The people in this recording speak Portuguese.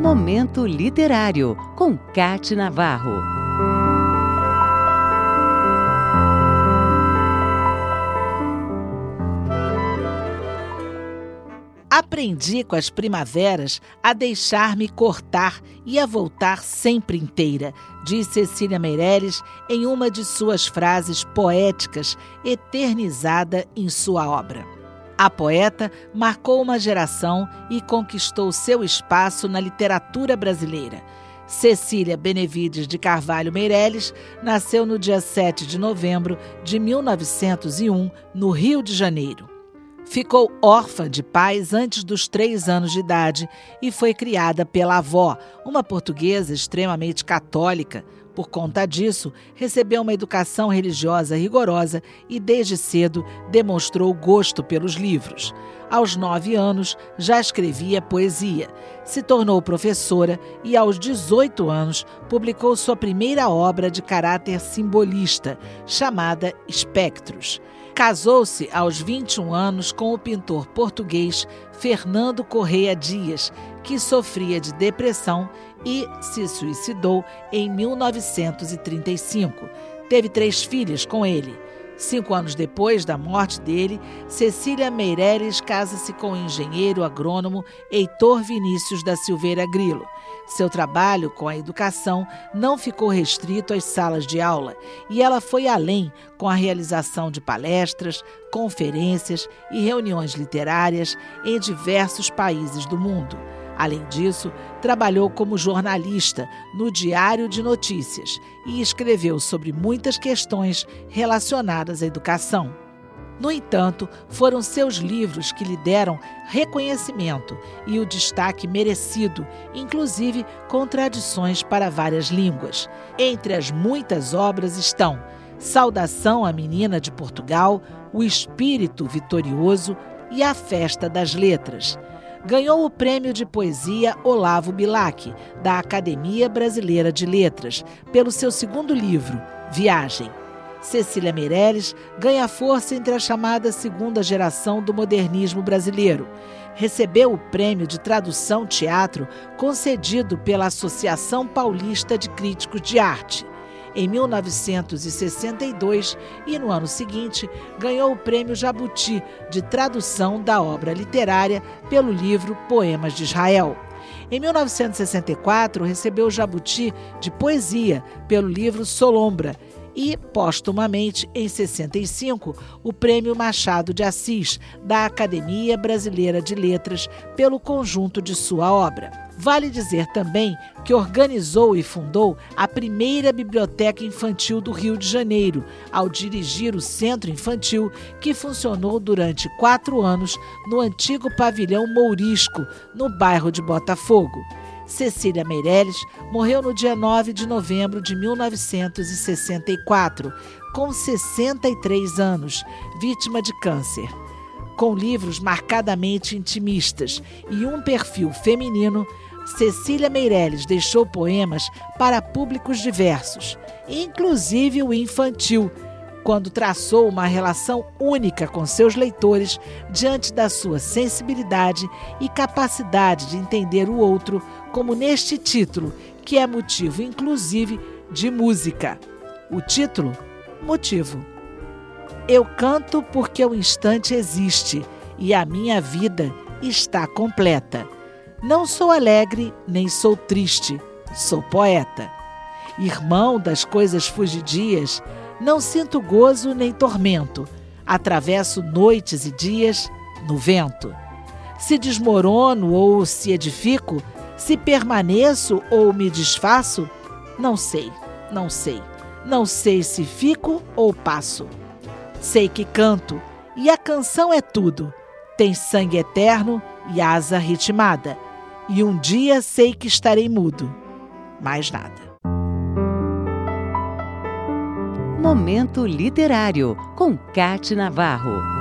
Momento Literário, com Cate Navarro. Aprendi com as primaveras a deixar-me cortar e a voltar sempre inteira, diz Cecília Meireles em uma de suas frases poéticas eternizada em sua obra. A poeta marcou uma geração e conquistou seu espaço na literatura brasileira. Cecília Benevides de Carvalho Meireles nasceu no dia 7 de novembro de 1901, no Rio de Janeiro. Ficou órfã de pais antes dos três anos de idade e foi criada pela avó, uma portuguesa extremamente católica. Por conta disso, recebeu uma educação religiosa rigorosa e, desde cedo, demonstrou gosto pelos livros. Aos nove anos, já escrevia poesia. Se tornou professora e, aos 18 anos, publicou sua primeira obra de caráter simbolista, chamada Espectros. Casou-se aos 21 anos com o pintor português Fernando Correia Dias, que sofria de depressão e se suicidou em 1935. Teve três filhas com ele. Cinco anos depois da morte dele, Cecília Meireles casa-se com o engenheiro agrônomo Heitor Vinícius da Silveira Grilo. Seu trabalho com a educação não ficou restrito às salas de aula e ela foi além com a realização de palestras, conferências e reuniões literárias em diversos países do mundo. Além disso, trabalhou como jornalista no Diário de Notícias e escreveu sobre muitas questões relacionadas à educação. No entanto, foram seus livros que lhe deram reconhecimento e o destaque merecido, inclusive com traduções para várias línguas. Entre as muitas obras estão Saudação à Menina de Portugal, O Espírito Vitorioso e A Festa das Letras ganhou o prêmio de poesia Olavo Bilac, da Academia Brasileira de Letras, pelo seu segundo livro, Viagem. Cecília Meirelles ganha força entre a chamada segunda geração do modernismo brasileiro. Recebeu o prêmio de tradução teatro concedido pela Associação Paulista de Críticos de Arte em 1962 e no ano seguinte ganhou o Prêmio Jabuti de tradução da obra literária pelo livro Poemas de Israel. Em 1964, recebeu o Jabuti de poesia pelo livro Solombra e, postumamente, em 65, o Prêmio Machado de Assis, da Academia Brasileira de Letras, pelo conjunto de sua obra. Vale dizer também que organizou e fundou a primeira biblioteca infantil do Rio de Janeiro, ao dirigir o Centro Infantil, que funcionou durante quatro anos no antigo pavilhão Mourisco, no bairro de Botafogo. Cecília Meirelles morreu no dia 9 de novembro de 1964, com 63 anos, vítima de câncer. Com livros marcadamente intimistas e um perfil feminino, Cecília Meirelles deixou poemas para públicos diversos, inclusive o infantil, quando traçou uma relação única com seus leitores diante da sua sensibilidade e capacidade de entender o outro, como neste título, que é motivo inclusive de música. O título? Motivo. Eu canto porque o instante existe e a minha vida está completa. Não sou alegre, nem sou triste, sou poeta. Irmão das coisas fugidias, não sinto gozo nem tormento, atravesso noites e dias no vento. Se desmorono ou se edifico, se permaneço ou me desfaço, não sei, não sei, não sei se fico ou passo. Sei que canto, e a canção é tudo. Tem sangue eterno e asa ritmada e um dia sei que estarei mudo. Mais nada. Momento Literário, com Cate Navarro.